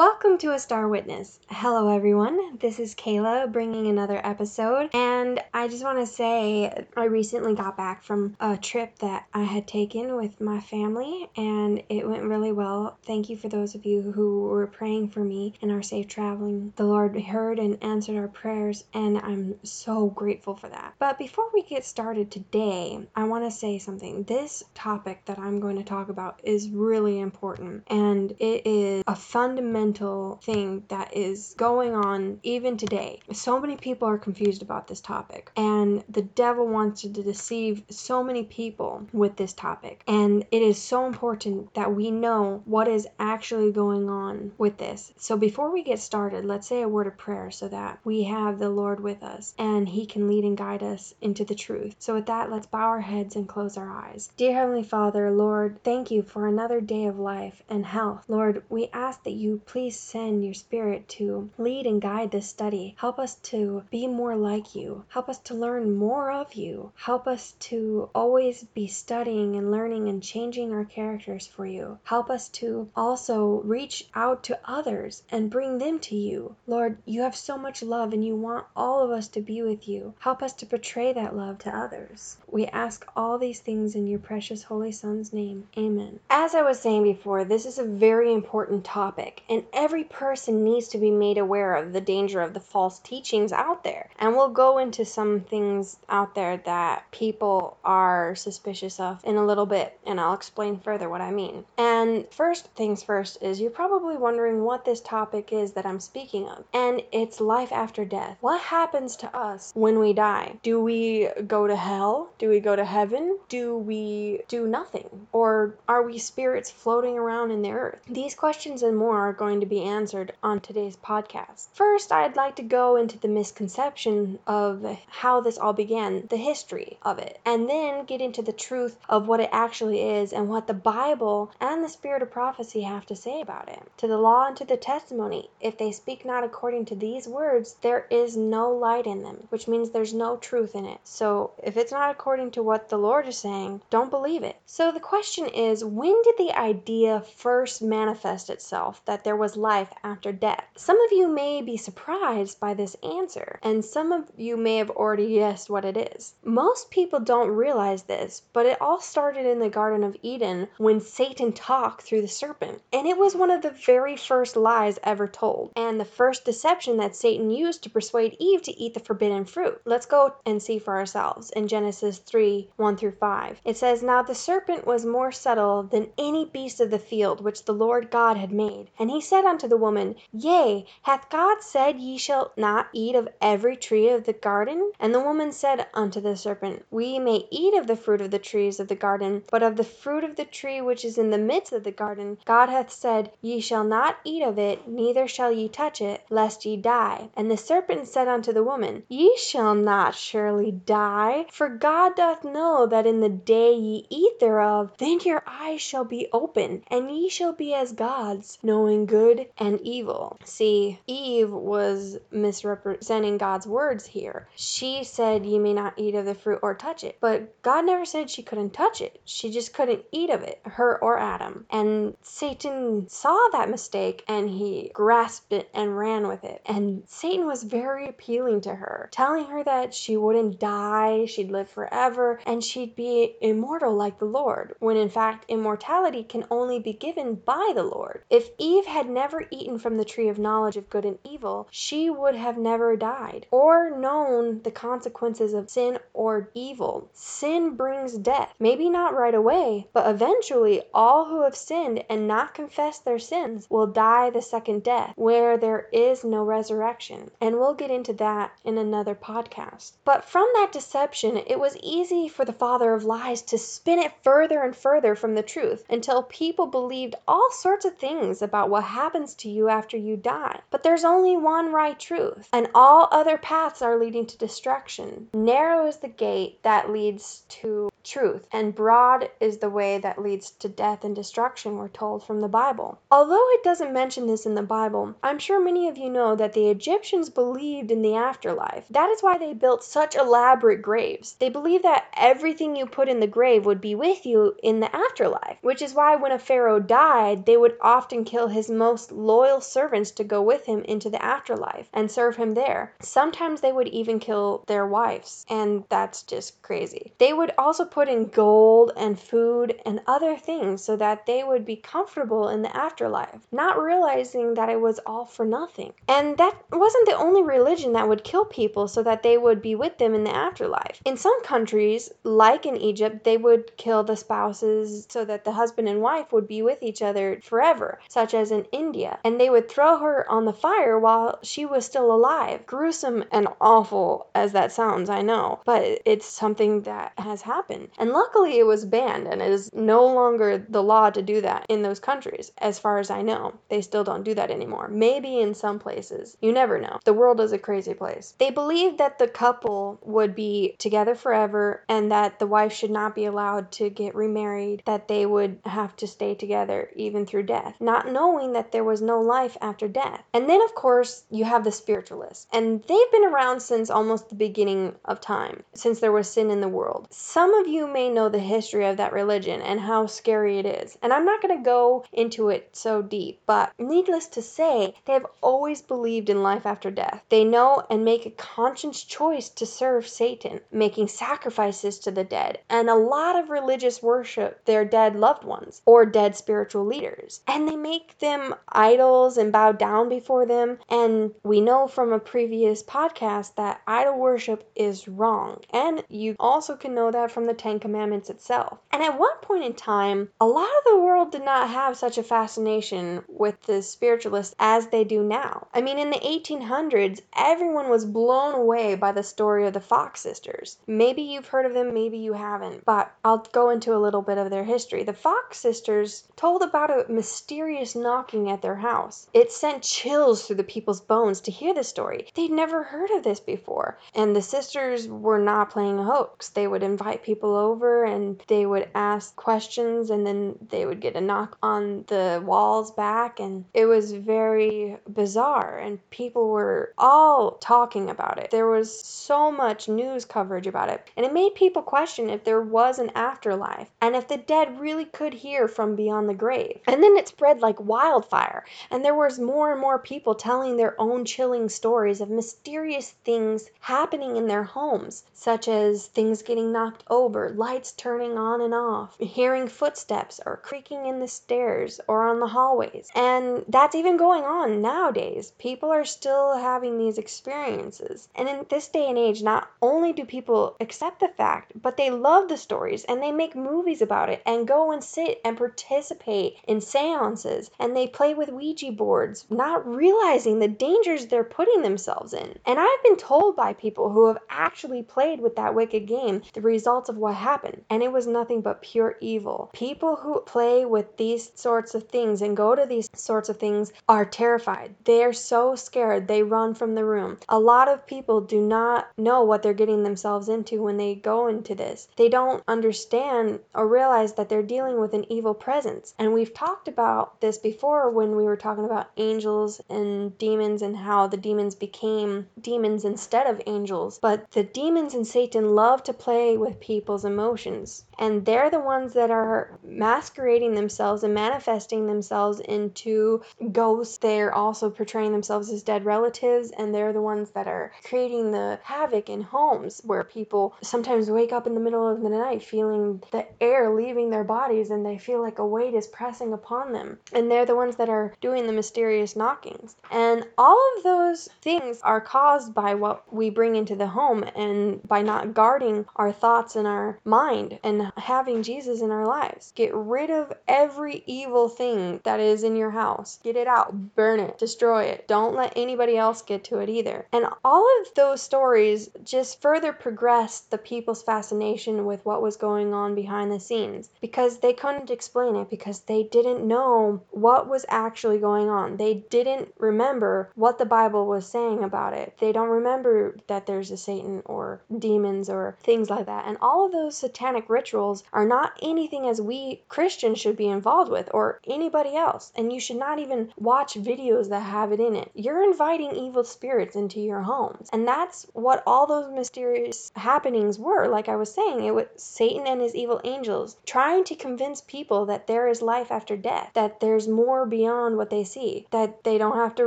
Welcome to A Star Witness. Hello, everyone. This is Kayla bringing another episode. And I just want to say I recently got back from a trip that I had taken with my family, and it went really well. Thank you for those of you who were praying for me and our safe traveling. The Lord heard and answered our prayers, and I'm so grateful for that. But before we get started today, I want to say something. This topic that I'm going to talk about is really important, and it is a fundamental thing that is going on even today. So many people are confused about this topic, and the devil wants to deceive so many people with this topic. And it is so important that we know what is actually going on with this. So before we get started, let's say a word of prayer so that we have the Lord with us and he can lead and guide us into the truth. So with that, let's bow our heads and close our eyes. Dear Heavenly Father, Lord, thank you for another day of life and health. Lord, we ask that you please send your spirit to lead and guide this study. Help us to be more like you. Help us to learn more of you. Help us to always be studying and learning and changing our characters for you. Help us to also reach out to others and bring them to you. Lord, you have so much love and you want all of us to be with you. Help us to portray that love to others. We ask all these things in your precious Holy Son's name. Amen. As I was saying before, this is a very important topic, and every person needs to be made aware of the danger of the false teachings out there. And we'll go into some things out there that people are suspicious of in a little bit, and I'll explain further what I mean. And first things first is you're probably wondering what this topic is that I'm speaking of, and it's life after death. What happens to us when we die? Do we go to hell? Do we go to heaven? Do we do nothing? Or are we spirits floating around in the earth? These questions and more are going to be answered on today's podcast. First, I'd like to go into the misconception of how this all began, the history of it, and then get into the truth of what it actually is and what the Bible and the spirit of prophecy have to say about it. To the law and to the testimony, if they speak not according to these words, there is no light in them, which means there's no truth in it. So if it's not according to what the Lord is saying, don't believe it. So the question is, when did the idea first manifest itself that there was life after death? Some of you may be surprised by this answer, and some of you may have already guessed what it is. Most people don't realize this, but it all started in the Garden of Eden when Satan talked through the serpent. And it was one of the very first lies ever told, and the first deception that Satan used to persuade Eve to eat the forbidden fruit. Let's go and see for ourselves in Genesis 3 1 through 5. It says, Now the serpent was more subtle than any beast of the field which the Lord God had made. And he said unto the woman, Yea, hath God said, Ye shall not eat of every tree of the garden? And the woman said unto the serpent, We may eat of the fruit of the trees of the garden, but of the fruit of the tree which is in the midst of the garden, God hath said, Ye shall not eat of it, neither shall ye touch it, lest ye die. And the serpent said unto the woman, Ye shall not surely die, for God doth know that in the day ye eat thereof, then your eyes shall be opened, and ye shall be as gods, knowing good and evil. See, Eve was misrepresenting God's words here. She said, Ye may not eat of the fruit or touch it. But God never said she couldn't touch it. She just couldn't eat of it, her or Adam. And Satan saw that mistake and he grasped it and ran with it. And Satan was very appealing to her, telling her that she wouldn't die, she'd live forever, and she'd be immortal like the Lord, when in fact immortality can only be given by the Lord. If Eve had never eaten from the tree of knowledge of good and evil, she would have never died or known the consequences of sin or evil. Sin brings death. Maybe not right away, but eventually all who have sinned and not confessed their sins will die the second death, where there is no resurrection. And we'll get into that in another podcast. But from that deception, it was easy for the father of lies to spin it further and further from the truth until people believed all sorts of things about what happens to you after you die. But there's only one right truth, and all other paths are leading to destruction. Narrow is the gate that leads to truth, and broad is the way that leads to death and destruction, we're told from the Bible. Although it doesn't mention this in the Bible, I'm sure many of you know that the Egyptians believed in the afterlife. That is why they built such elaborate graves. They believed that everything you put in the grave would be with you in the afterlife, which is why when a pharaoh died, they would often kill his most loyal servants to go with him into the afterlife and serve him there. Sometimes they would even kill their wives, and that's just crazy. They would also put in gold and food and other things so that they would be comfortable in the afterlife, not realizing that it was all for nothing. And that wasn't the only religion that would kill people so that they would be with them in the afterlife. In some countries, like in Egypt, they would kill the spouses so that the husband and wife would be with each other forever, such as in India. And they would throw her on the fire while she was still alive. Gruesome and awful as that sounds, I know, but it's something that has happened. And luckily, it was banned, and it is no longer the law to do that in those countries, as far as I know. They still don't do that anymore. Maybe in some places. You never know. The world is a crazy place. They believed that the couple would be together forever and that the wife should not be allowed to get remarried, that they would have to stay together even through death, not knowing that there was no life after death. And then, of course, you have the spiritualists, and they've been around since almost the beginning of time, since there was sin in the world. Some of you may know the history of that religion and how scary it is, and I'm not going to go into it so deep, but needless to say, they have always believed in life after death. They know and make a conscious choice to serve Satan, making sacrifices to the dead, and a lot of religious worship their dead loved ones or dead spiritual leaders. And they make them idols and bow down before them. And we know from a previous podcast that idol worship is wrong. And you also can know that from the Ten Commandments itself. And at one point in time, a lot of the world did not have such a fascination with the spiritualists as they do now. I mean, in the 1800s, everyone was blown away by the story of the Fox sisters. Maybe you've heard of them, maybe you haven't, but I'll go into a little bit of their history. The Fox sisters told about a mysterious knocking at their house. It sent chills through the people's bones to hear the story. They'd never heard of this before. And the sisters were not playing a hoax. They would invite people over and they would ask questions and then they would get a knock on the walls back and it was very bizarre and people were all talking about it. There was so much news coverage about it and it made people question if there was an afterlife and if the dead really could hear from beyond the grave. And then it spread like wildfire and there was more and more people telling their own chilling stories of mysterious things happening in their homes, such as things getting knocked over, lights turning on and off, hearing footsteps or creaking in the stairs or on the hallways. And that's even going on nowadays. People are still having these experiences. And in this day and age, not only do people accept the fact, but they love the stories and they make movies about it and go and sit and participate in seances and they play with Ouija boards, not realizing the dangers they're putting themselves in. And I've been told by people who have actually played with that wicked game the results of what happened, and it was nothing but pure evil. People who play with these sorts of things and go to these sorts of things are terrified. They are so scared they run from the room. A lot of people do not know what they're getting themselves into when they go into this. They don't understand or realize that they're dealing with an evil presence. And we've talked about this before when we were talking about angels and demons and how the demons became demons instead of angels. But the demons and Satan love to play with people's emotions. And they're the ones that are masquerading themselves and manifesting themselves into ghosts. They're also portraying themselves as dead relatives, and they're the ones that are creating the havoc in homes where people sometimes wake up in the middle of the night feeling the air leaving their bodies and they feel like a weight is pressing upon them. And they're the ones that are doing the mysterious knockings. And all of those things are caused by what we bring into the home and by not guarding our thoughts and our mind and having Jesus in our lives. Get rid of every evil thing that is in your house. Get it out, burn it, destroy it. Don't let anybody else get to it either. And all of those stories just further progressed the people's fascination with what was going on behind the scenes because they couldn't explain it because they didn't know what was actually going on. They didn't remember what the Bible was saying about it. They don't remember that there's a Satan or demons or things like that. And all of those satanic rituals are not anything as we Christians should be involved with or anybody else. And you should not even watch videos that have it in it. You're inviting evil spirits into your homes. And that's what all those mysterious happenings were. Like I was saying, it was Satan and his evil angels trying to convince people that there is life after death, that there's more beyond what they see, that they don't have to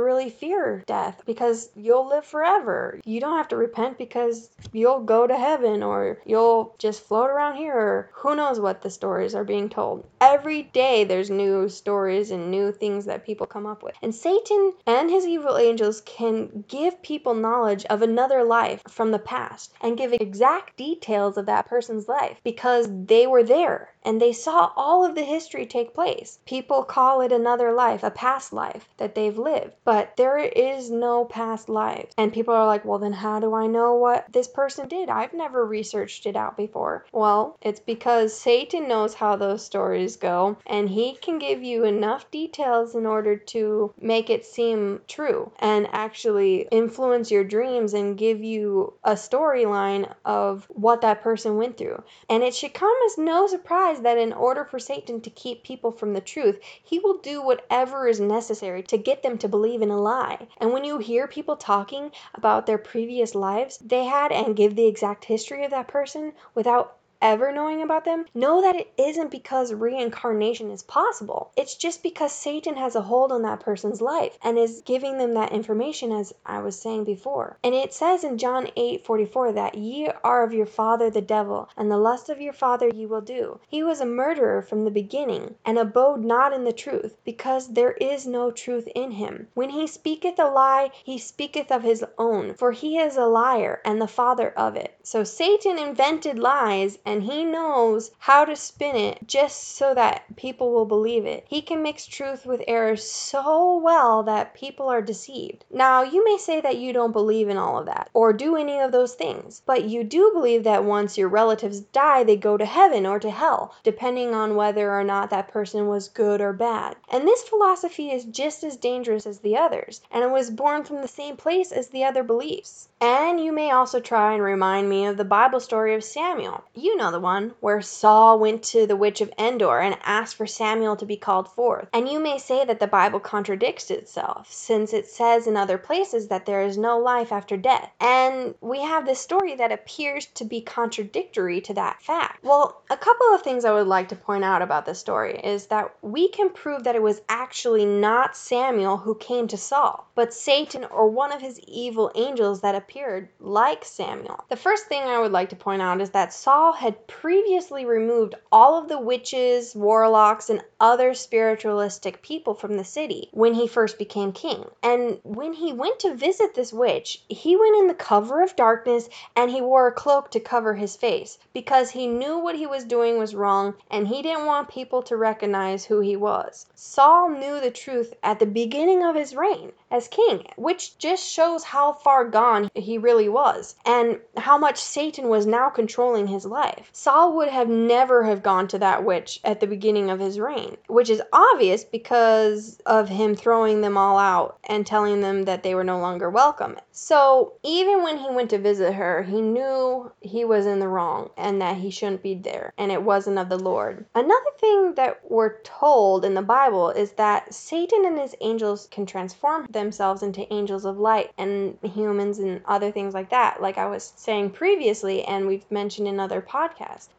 really fear death because you'll live forever. You don't have to repent because you'll go to heaven or you'll just float around here or who knows what the stories are being told. Every day there's new stories and new things that people come up with. And Satan and his evil angels can give people knowledge of another life from the past and give exact details of that person's life because they were there and they saw all of the history take place. People call it another life, a past life that they've lived, but there is no past life. And people are like, well, then how do I know what this person did? I've never researched it out before. Well, it's because Satan knows how those stories go, and he can give you enough details in order to make it seem true and actually influence your dreams and give you a storyline of what that person went through. And it should come as no surprise that in order for Satan to keep people from the truth, he will do whatever is necessary to get them to believe in a lie. And when you hear people talking about their previous lives they had and give the exact history of that person without ever knowing about them, know that it isn't because reincarnation is possible. It's just because Satan has a hold on that person's life and is giving them that information, as I was saying before. And it says in John 8 44 that ye are of your father the devil, and the lust of your father ye will do. He was a murderer from the beginning, and abode not in the truth, because there is no truth in him. When he speaketh a lie, he speaketh of his own, for he is a liar and the father of it. So Satan invented lies and and he knows how to spin it just so that people will believe it. He can mix truth with error so well that people are deceived. Now, you may say that you don't believe in all of that or do any of those things, but you do believe that once your relatives die, they go to heaven or to hell, depending on whether or not that person was good or bad. And this philosophy is just as dangerous as the others, and it was born from the same place as the other beliefs. And you may also try and remind me of the Bible story of Samuel. You know the one where Saul went to the witch of Endor and asked for Samuel to be called forth. And you may say that the Bible contradicts itself, since it says in other places that there is no life after death. And we have this story that appears to be contradictory to that fact. Well, a couple of things I would like to point out about this story is that we can prove that it was actually not Samuel who came to Saul, but Satan or one of his evil angels that appeared like Samuel. The first thing I would like to point out is that Saul had previously removed all of the witches, warlocks, and other spiritualistic people from the city when he first became king. And when he went to visit this witch, he went in the cover of darkness and he wore a cloak to cover his face because he knew what he was doing was wrong and he didn't want people to recognize who he was. Saul knew the truth at the beginning of his reign as king, which just shows how far gone he really was and how much Satan was now controlling his life. Saul would have never have gone to that witch at the beginning of his reign, which is obvious because of him throwing them all out and telling them that they were no longer welcome. So, even when he went to visit her, he knew he was in the wrong and that he shouldn't be there and it wasn't of the Lord. Another thing that we're told in the Bible is that Satan and his angels can transform themselves into angels of light and humans and other things like that. Like I was saying previously, and we've mentioned in other podcasts,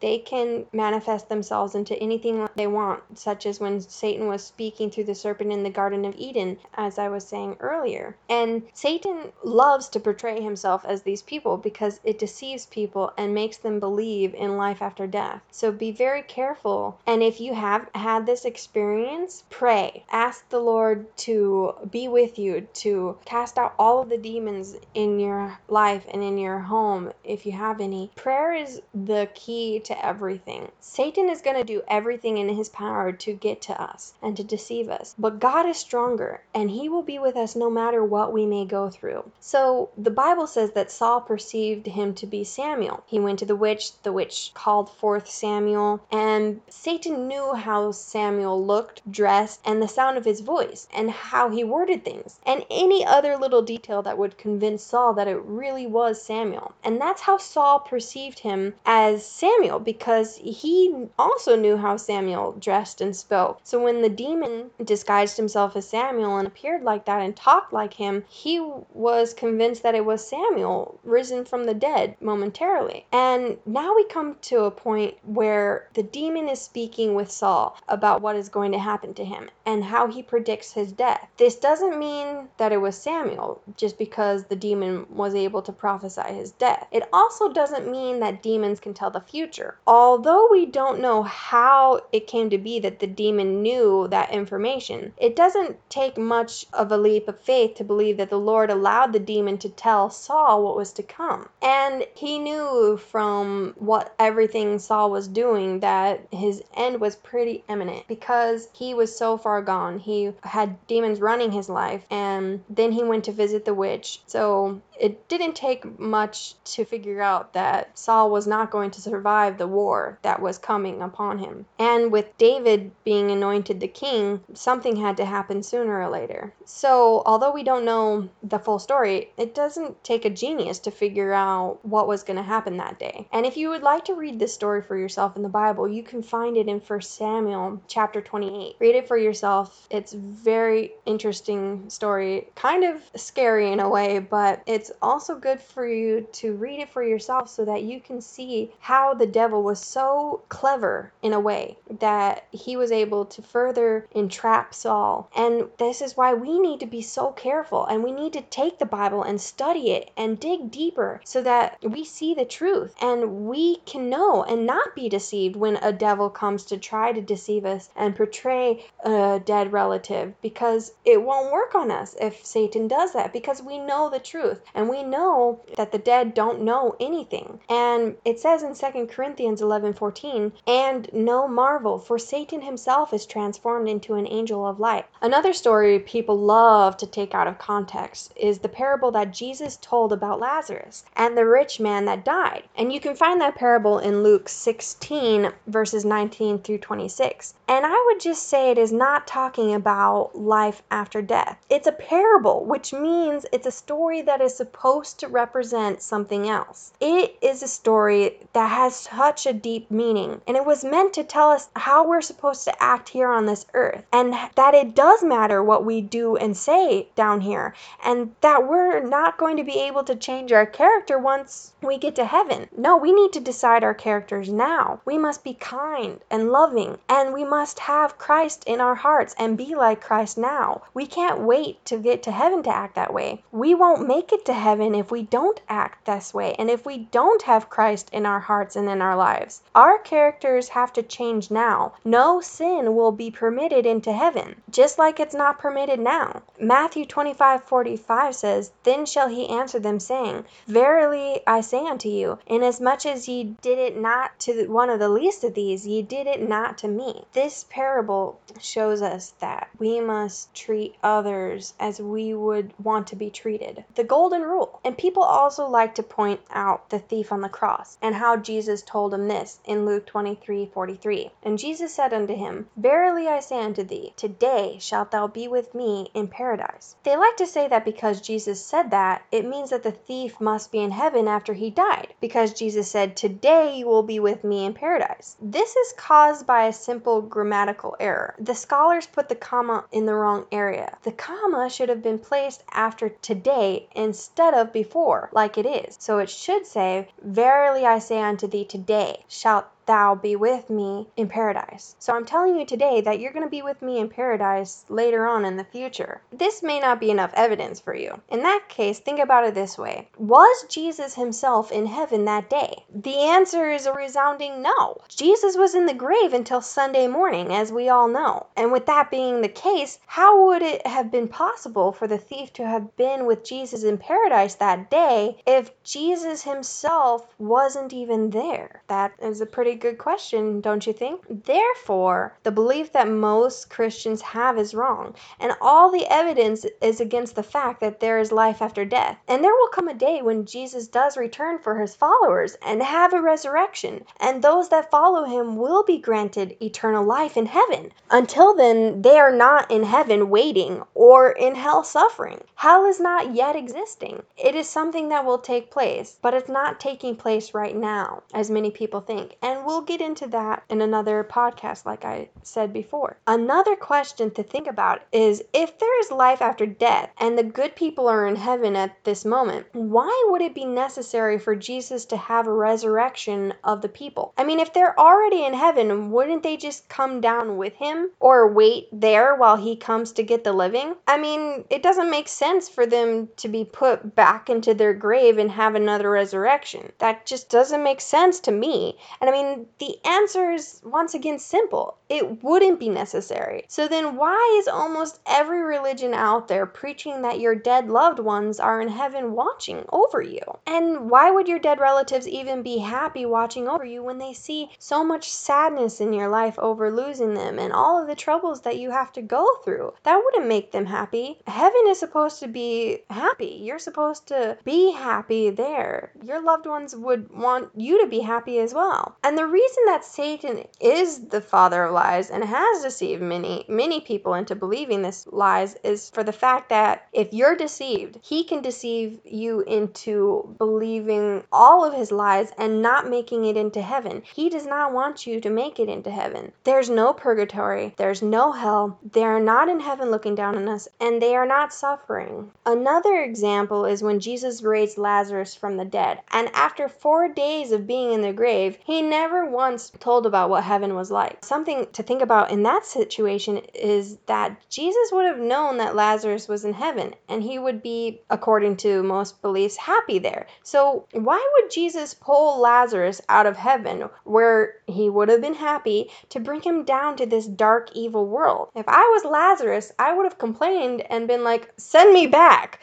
they can manifest themselves into anything they want, such as when Satan was speaking through the serpent in the Garden of Eden, as I was saying earlier. And Satan loves to portray himself as these people because it deceives people and makes them believe in life after death. So be very careful. And if you have had this experience, pray. Ask the Lord to be with you, to cast out all of the demons in your life and in your home if you have any. Prayer is the key to everything. Satan is going to do everything in his power to get to us and to deceive us. But God is stronger and he will be with us no matter what we may go through. So the Bible says that Saul perceived him to be Samuel. He went to the witch, the witch called forth Samuel, and Satan knew how Samuel looked, dressed, and the sound of his voice, and how he worded things, and any other little detail that would convince Saul that it really was Samuel. And that's how Saul perceived him as Samuel because he also knew how Samuel dressed and spoke. So when the demon disguised himself as Samuel and appeared like that and talked like him, he was convinced that it was Samuel risen from the dead momentarily. And now we come to a point where the demon is speaking with Saul about what is going to happen to him and how he predicts his death. This doesn't mean that it was Samuel just because the demon was able to prophesy his death. It also doesn't mean that demons can tell the future. Although we don't know how it came to be that the demon knew that information, it doesn't take much of a leap of faith to believe that the Lord allowed the demon to tell Saul what was to come. And he knew from what everything Saul was doing that his end was pretty imminent because he was so far gone. He had demons running his life and then he went to visit the witch. So it didn't take much to figure out that Saul was not going to survive the war that was coming upon him. And with David being anointed the king, something had to happen sooner or later. So, although we don't know the full story, it doesn't take a genius to figure out what was going to happen that day. And if you would like to read this story for yourself in the Bible, you can find it in 1 Samuel chapter 28. Read it for yourself. It's very interesting story, kind of scary in a way, but it's also good for you to read it for yourself so that you can see how the devil was so clever in a way that he was able to further entrap Saul. And this is why we need to be so careful and we need to take the Bible and study it and dig deeper so that we see the truth and we can know and not be deceived when a devil comes to try to deceive us and portray a dead relative because it won't work on us if Satan does that because we know the truth and we know that the dead don't know anything. And it says in 2 Corinthians 11:14, "And no marvel, for Satan himself is transformed into an angel of light." Another story people love to take out of context is the parable that Jesus told about Lazarus and the rich man that died. And you can find that parable in Luke 16 verses 19 through 26. And I would just say it is not talking about life after death. It's a parable, which means it's a story that is supposed to represent something else. It is a story that has such a deep meaning, and it was meant to tell us how we're supposed to act here on this earth, and that it does matter what we do and say down here, and that we're not going to be able to change our character once we get to heaven. No, we need to decide our characters now. We must be kind and loving, and we must have Christ in our hearts and be like Christ now. We can't wait to get to heaven to act that way. We won't make it to heaven if we don't act this way and if we don't have Christ in our hearts and in our lives. Our characters have to change now. No sin will be permitted into heaven, just like it's not permitted now. Matthew 25:45 says, "Then shall he answer them saying, Verily I say unto you, inasmuch as ye did it not to one of the least of these, ye did it not to me." This parable shows us that we must treat others as we would want to be treated. The golden rule. And people also like to point out the thief on the cross and how Jesus told him this in Luke 23:43. And Jesus said unto him, Verily I say unto thee, today shalt thou be with me in paradise. They like to say that because Jesus said that, it means that the thief must be in heaven after he died, because Jesus said, Today you will be with me in paradise. This is caused by a simple grammatical error. The scholars put the comma in the wrong area. The comma should have been placed after today instead of before, like it is. So it should say, Verily I say unto thee, today shalt thou be with me in paradise. So I'm telling you today that you're going to be with me in paradise later on in the future. This may not be enough evidence for you. In that case, think about it this way Was Jesus himself in heaven that day? The answer is a resounding no. Jesus was in the grave until Sunday morning, as we all know. And with that being the case, how would it have been possible for the thief to have been with Jesus in paradise that day if Jesus himself wasn't even there? That is a pretty good question, don't you think? Therefore, the belief that most Christians have is wrong, and all the evidence is against the fact that there is life after death. And there will come a day when Jesus does return for his followers and have a resurrection, and those that follow him will be granted eternal life in heaven. Until then, they are not in heaven waiting or in hell suffering. Hell is not yet existing. It is something that will take place, but it's not taking place right now, as many people think. And we'll get into that in another podcast, like I said before. Another question to think about is if there is life after death and the good people are in heaven at this moment, why would it be necessary for Jesus to have a resurrection of the people? I mean, if they're already in heaven, wouldn't they just come down with him or wait there while he comes to get the living? I mean, it doesn't make sense for them to be put back into their grave and have another resurrection. That just doesn't make sense to me. And I mean, the answer is once again simple it wouldn't be necessary. So then, why is almost every religion out there preaching that your dead loved ones are in heaven watching over you? And why would your dead relatives even be happy watching over you when they see so much sadness in your life over losing them and all of the troubles that you have to go through? That wouldn't make them happy. Heaven is supposed to be happy. You're supposed to be happy there. Your loved ones would want you to be happy as well. And the reason that Satan is the father of lies and has deceived many, many people into believing this lies is for the fact that if you're deceived, he can deceive you into believing all of his lies and not making it into heaven. He does not want you to make it into heaven. There's no purgatory, there's no hell. They are not in heaven looking down on us, and they are not suffering. Another example is when Jesus raised Lazarus from the dead, and after four days of being in the grave, he never once told about what heaven was like. Something to think about in that situation is that Jesus would have known that Lazarus was in heaven and he would be, according to most beliefs, happy there. So, why would Jesus pull Lazarus out of heaven where he would have been happy to bring him down to this dark, evil world? If I was Lazarus, I would have complained and been like, send me back.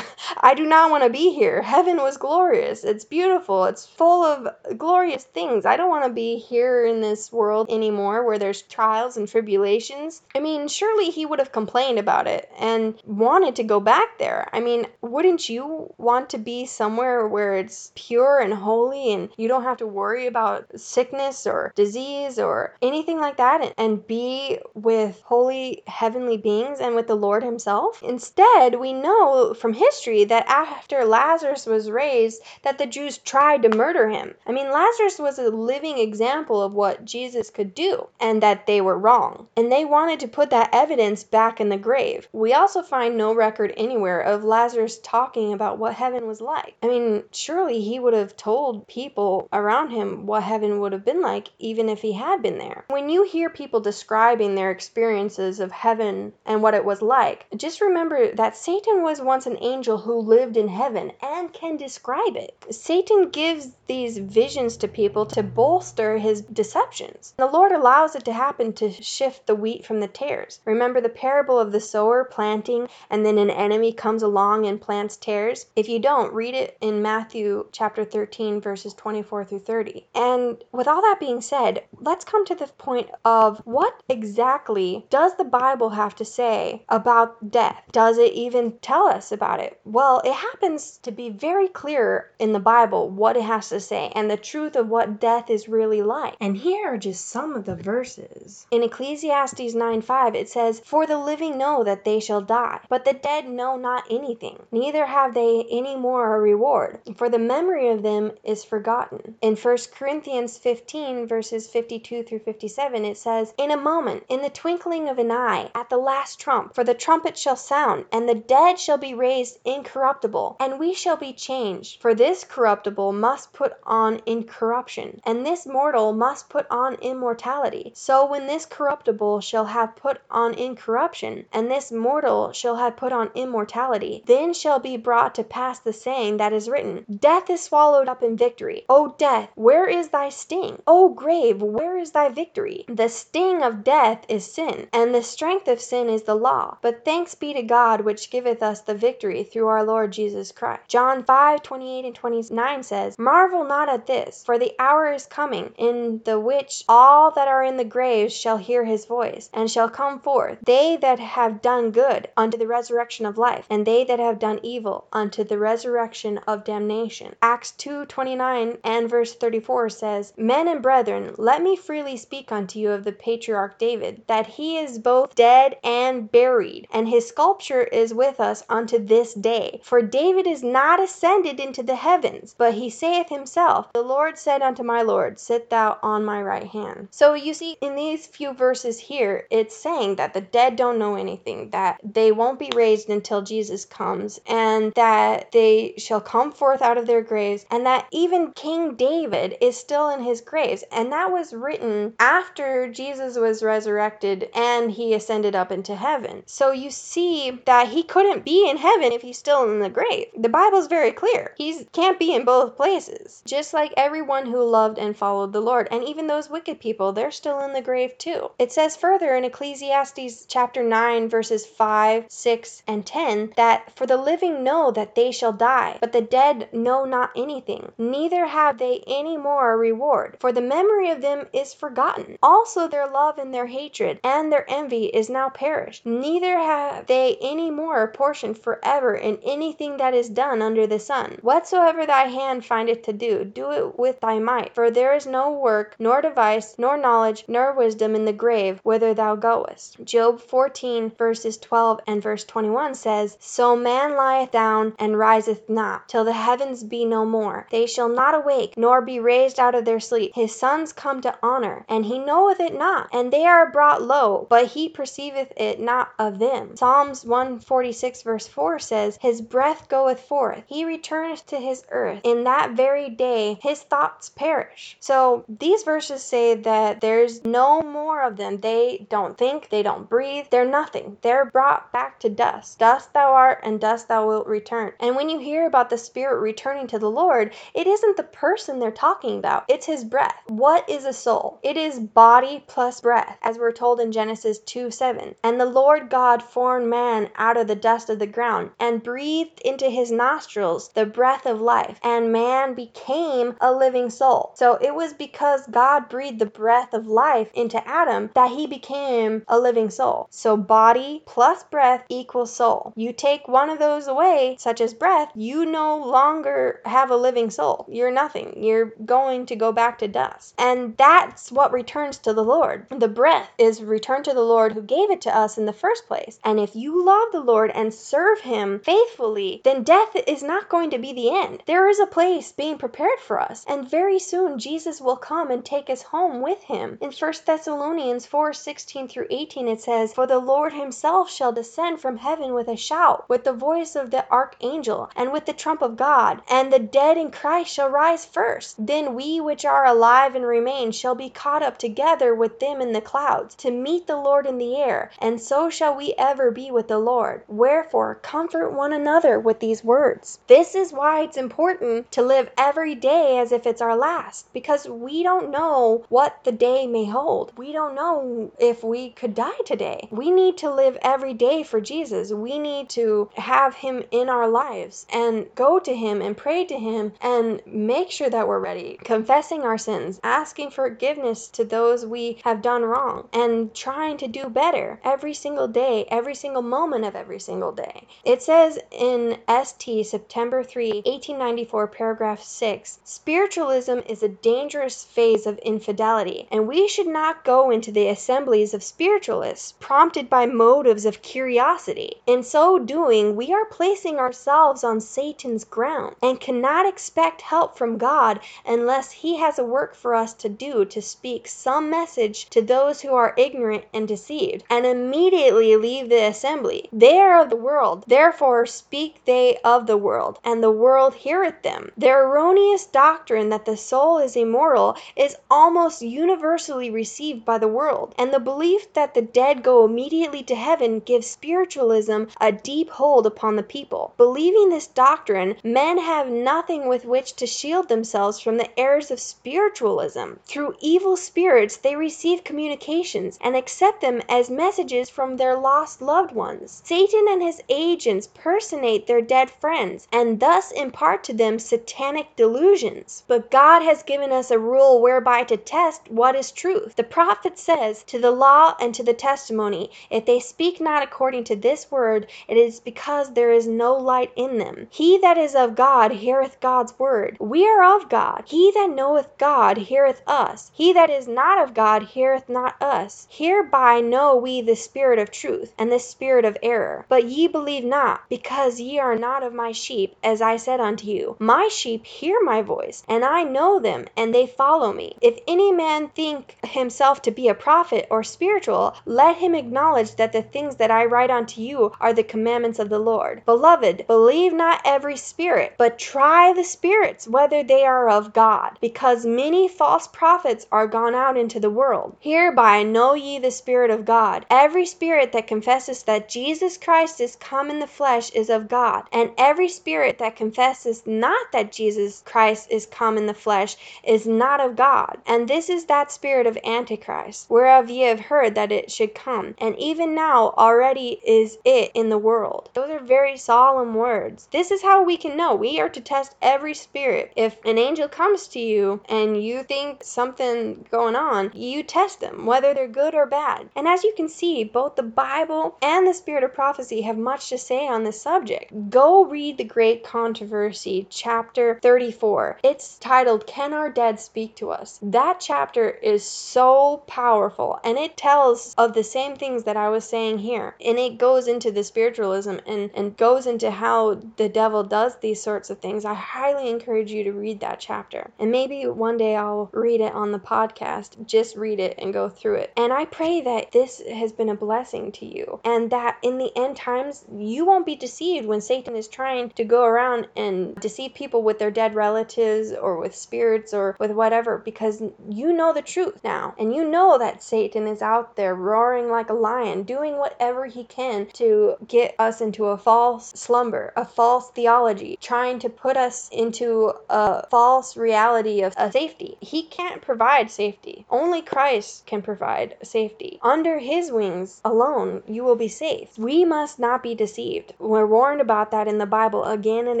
I do not want to be here. Heaven was glorious. It's beautiful. It's full of glorious things. I don't want to be here in this world anymore where there's trials and tribulations. I mean, surely he would have complained about it and wanted to go back there. I mean, wouldn't you want to be somewhere where it's pure and holy and you don't have to worry about sickness or disease or anything like that and, be with holy heavenly beings and with the Lord himself? Instead, we know from history that after Lazarus was raised that the Jews tried to murder him. I mean, Lazarus was a living example of what Jesus could do and that they were wrong. And they wanted to put that evidence back in the grave. We also find no record anywhere of Lazarus talking about what heaven was like. I mean, surely he would have told people around him what heaven would have been like even if he had been there. When you hear people describing their experiences of heaven and what it was like, just remember that Satan was once an angel who lived in heaven and can describe it. Satan gives these visions to people to bolster his deceptions. The Lord allows it to happen to shift the wheat from the tares. Remember the parable of the sower planting and then an enemy comes along and plants tares? If you don't, read it in Matthew chapter 13 verses 24 through 30. And with all that being said, let's come to the point of what exactly does the Bible have to say about death? Does it even tell us about it? Well, it happens to be very clear in the Bible what it has to say and the truth of what death is really like. And here are just some of the verses. In Ecclesiastes 9:5 it says, "For the living know that they shall die, but the dead know not anything, neither have they any more a reward, for the memory of them is forgotten." In 1 Corinthians 15 verses 52 through 57 it says, "In a moment, in the twinkling of an eye, at the last trump, for the trumpet shall sound, and the dead shall be raised is incorruptible, and we shall be changed. For this corruptible must put on incorruption, and this mortal must put on immortality. So when this corruptible shall have put on incorruption, and this mortal shall have put on immortality, then shall be brought to pass the saying that is written, Death is swallowed up in victory. O death, where is thy sting? O grave, where is thy victory? The sting of death is sin, and the strength of sin is the law. But thanks be to God which giveth us the victory through our Lord Jesus Christ. John 5 28 and 29 says, Marvel not at this, for the hour is coming, in the which all that are in the graves shall hear his voice, and shall come forth, they that have done good unto the resurrection of life, and they that have done evil unto the resurrection of damnation. Acts 2 29 and verse 34 says, Men and brethren, let me freely speak unto you of the patriarch David, that he is both dead and buried, and his sepulchre is with us unto this day. For David is not ascended into the heavens, but he saith himself, The Lord said unto my Lord, Sit thou on my right hand. So you see, in these few verses here, it's saying that the dead don't know anything, that they won't be raised until Jesus comes, and that they shall come forth out of their graves, and that even King David is still in his graves. And that was written after Jesus was resurrected and he ascended up into heaven. So you see that he couldn't be in heaven he's still in the grave. The Bible's very clear. He can't be in both places. Just like everyone who loved and followed the Lord. And even those wicked people, they're still in the grave too. It says further in Ecclesiastes chapter 9, verses 5, 6, and 10 that for the living know that they shall die, but the dead know not anything, neither have they any more a reward, for the memory of them is forgotten. Also their love and their hatred and their envy is now perished, neither have they any more a portion forever in anything that is done under the sun. Whatsoever thy hand findeth to do, do it with thy might, for there is no work, nor device, nor knowledge, nor wisdom in the grave whither thou goest. Job 14 verses 12 and verse 21 says, So man lieth down and riseth not, till the heavens be no more. They shall not awake, nor be raised out of their sleep. His sons come to honor, and he knoweth it not, and they are brought low, but he perceiveth it not of them. Psalms 146 verse 4 says, His breath goeth forth, he returneth to his earth. In that very day his thoughts perish. So these verses say that there's no more of them. They don't think, they don't breathe, they're nothing. They're brought back to dust. Dust thou art, and dust thou wilt return. And when you hear about the spirit returning to the Lord, it isn't the person they're talking about, it's his breath. What is a soul? It is body plus breath, as we're told in Genesis 2 7. And the Lord God formed man out of the dust of the ground, and breathed into his nostrils the breath of life, and man became a living soul. So it was because God breathed the breath of life into Adam that he became a living soul. So body plus breath equals soul. You take one of those away, such as breath, you no longer have a living soul. You're nothing. You're going to go back to dust. And that's what returns to the Lord. The breath is returned to the Lord who gave it to us in the first place. And if you love the Lord and serve him faithfully, then death is not going to be the end. There is a place being prepared for us. And very soon Jesus will come and take us home with him. In 1 Thessalonians 4 16 through 18, it says, For the Lord himself shall descend from heaven with a shout, with the voice of the archangel, and with the trump of God, and the dead in Christ shall rise first. Then we which are alive and remain shall be caught up together with them in the clouds, to meet the Lord in the air, and so shall we ever be with the Lord. Wherefore, comfort one another with these words. This is why it's important to live every day as if it's our last, because we don't know what the day may hold. We don't know if we could die today. We need to live every day for Jesus. We need to have Him in our lives and go to Him and pray to Him and make sure that we're ready, confessing our sins, asking forgiveness to those we have done wrong, and trying to do better every single day, every single moment of every single day. It says in ST September 3, 1894, paragraph 6 Spiritualism is a dangerous phase of infidelity, and we should not go into the assemblies of spiritualists prompted by motives of curiosity. In so doing, we are placing ourselves on Satan's ground, and cannot expect help from God unless he has a work for us to do to speak some message to those who are ignorant and deceived, and immediately leave the assembly. They are of the world, therefore Therefore speak they of the world, and the world heareth them. Their erroneous doctrine that the soul is immortal is almost universally received by the world, and the belief that the dead go immediately to heaven gives spiritualism a deep hold upon the people. Believing this doctrine, men have nothing with which to shield themselves from the errors of spiritualism. Through evil spirits they receive communications, and accept them as messages from their lost loved ones. Satan and his agents personate their dead friends, and thus impart to them satanic delusions. But God has given us a rule whereby to test what is truth. The prophet says, To the law and to the testimony, if they speak not according to this word, it is because there is no light in them. He that is of God heareth God's word. We are of God. He that knoweth God heareth us. He that is not of God heareth not us. Hereby know we the spirit of truth, and the spirit of error. But ye believe not, because ye are not of my sheep, as I said unto you. My sheep hear my voice, and I know them, and they follow me. If any man think himself to be a prophet or spiritual, let him acknowledge that the things that I write unto you are the commandments of the Lord. Beloved, believe not every spirit, but try the spirits whether they are of God, because many false prophets are gone out into the world. Hereby know ye the Spirit of God. Every spirit that confesseth that Jesus Christ is come in the flesh is of God, and every spirit that confesseth not that Jesus Christ is come in the flesh is not of God. And this is that spirit of Antichrist, whereof ye have heard that it should come, and even now already is it in the world. Those are very solemn words. This is how we can know. We are to test every spirit. If an angel comes to you and you think something going on, you test them, whether they're good or bad. And as you can see, both the Bible and the spirit of prophecy have much to say on this subject. Go read The Great Controversy, chapter 34. It's titled, Can Our Dead Speak to Us? That chapter is so powerful and it tells of the same things that I was saying here. And it goes into the spiritualism and, and goes into how the devil does these sorts of things. I highly encourage you to read that chapter. And maybe one day I'll read it on the podcast. Just read it and go through it. And I pray that this has been a blessing to you and that in the end times you won't be deceived when Satan is trying to go around and deceive people with their dead relatives or with spirits or with whatever because you know the truth now and you know that Satan is out there roaring like a lion doing whatever he can to get us into a false slumber, a false theology, trying to put us into a false reality of a safety. He can't provide safety. Only Christ can provide safety. Under his wings alone you will be safe. We must not be deceived. We're warned about that in the Bible again and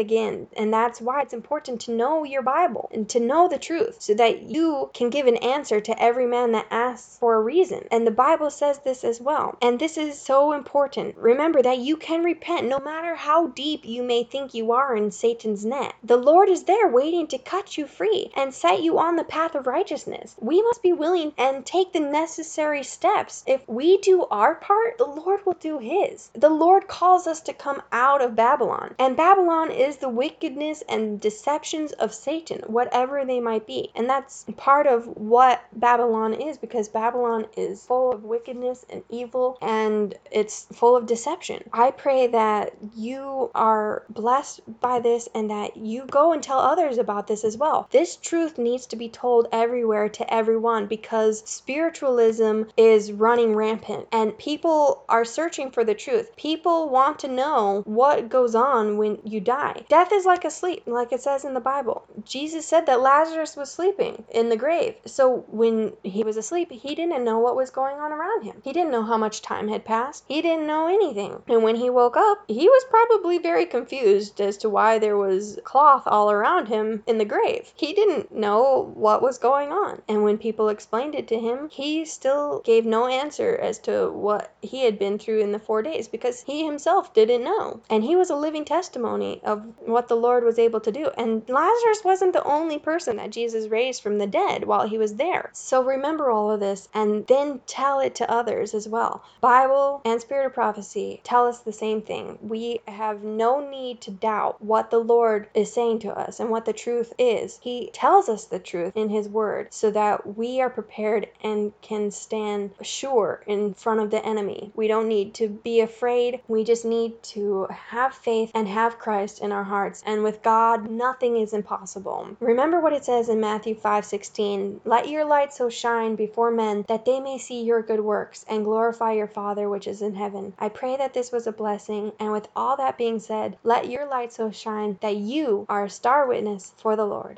again. And that's why it's important to know your Bible and to know the truth so that you can give an answer to every man that asks for a reason. And the Bible says this as well. And this is so important. Remember that you can repent no matter how deep you may think you are in Satan's net. The Lord is there waiting to cut you free and set you on the path of righteousness. We must be willing and take the necessary steps. If we do our part, the Lord will do his. The Lord calls us to come out of Babylon. And Babylon is the wickedness and deceptions of Satan, whatever they might be. And that's part of what Babylon is because Babylon is full of wickedness and evil and it's full of deception. I pray that you are blessed by this and that you go and tell others about this as well. This truth needs to be told everywhere to everyone because spiritualism is running rampant and people are searching for the truth. People want to know what goes on when you die. Death is like a sleep, like it says in the Bible. Jesus said that Lazarus was sleeping in the grave. So when he was asleep, he didn't know what was going on around him. He didn't know how much time had passed. He didn't know anything. And when he woke up, he was probably very confused as to why there was cloth all around him in the grave. He didn't know what was going on. And when people explained it to him, he still gave no answer as to what he had been through in the four days because he himself didn't know. And he was a living testimony of what the Lord was able to do. And Lazarus wasn't the only person that Jesus raised from the dead while he was there. So remember all of this and then tell it to others as well. Bible and spirit of prophecy tell us the same thing. We have no need to doubt what the Lord is saying to us and what the truth is. He tells us the truth in his word so that we are prepared and can stand sure in front of the enemy. We don't need to be afraid. We just need to have faith and have Christ in our hearts. And with God, nothing is impossible. Remember what it says in Matthew 5:16, "Let your light so shine before men that they may see your good works and glorify your Father which is in heaven." I pray that this was a blessing, and with all that being said, let your light so shine that you are a star witness for the Lord.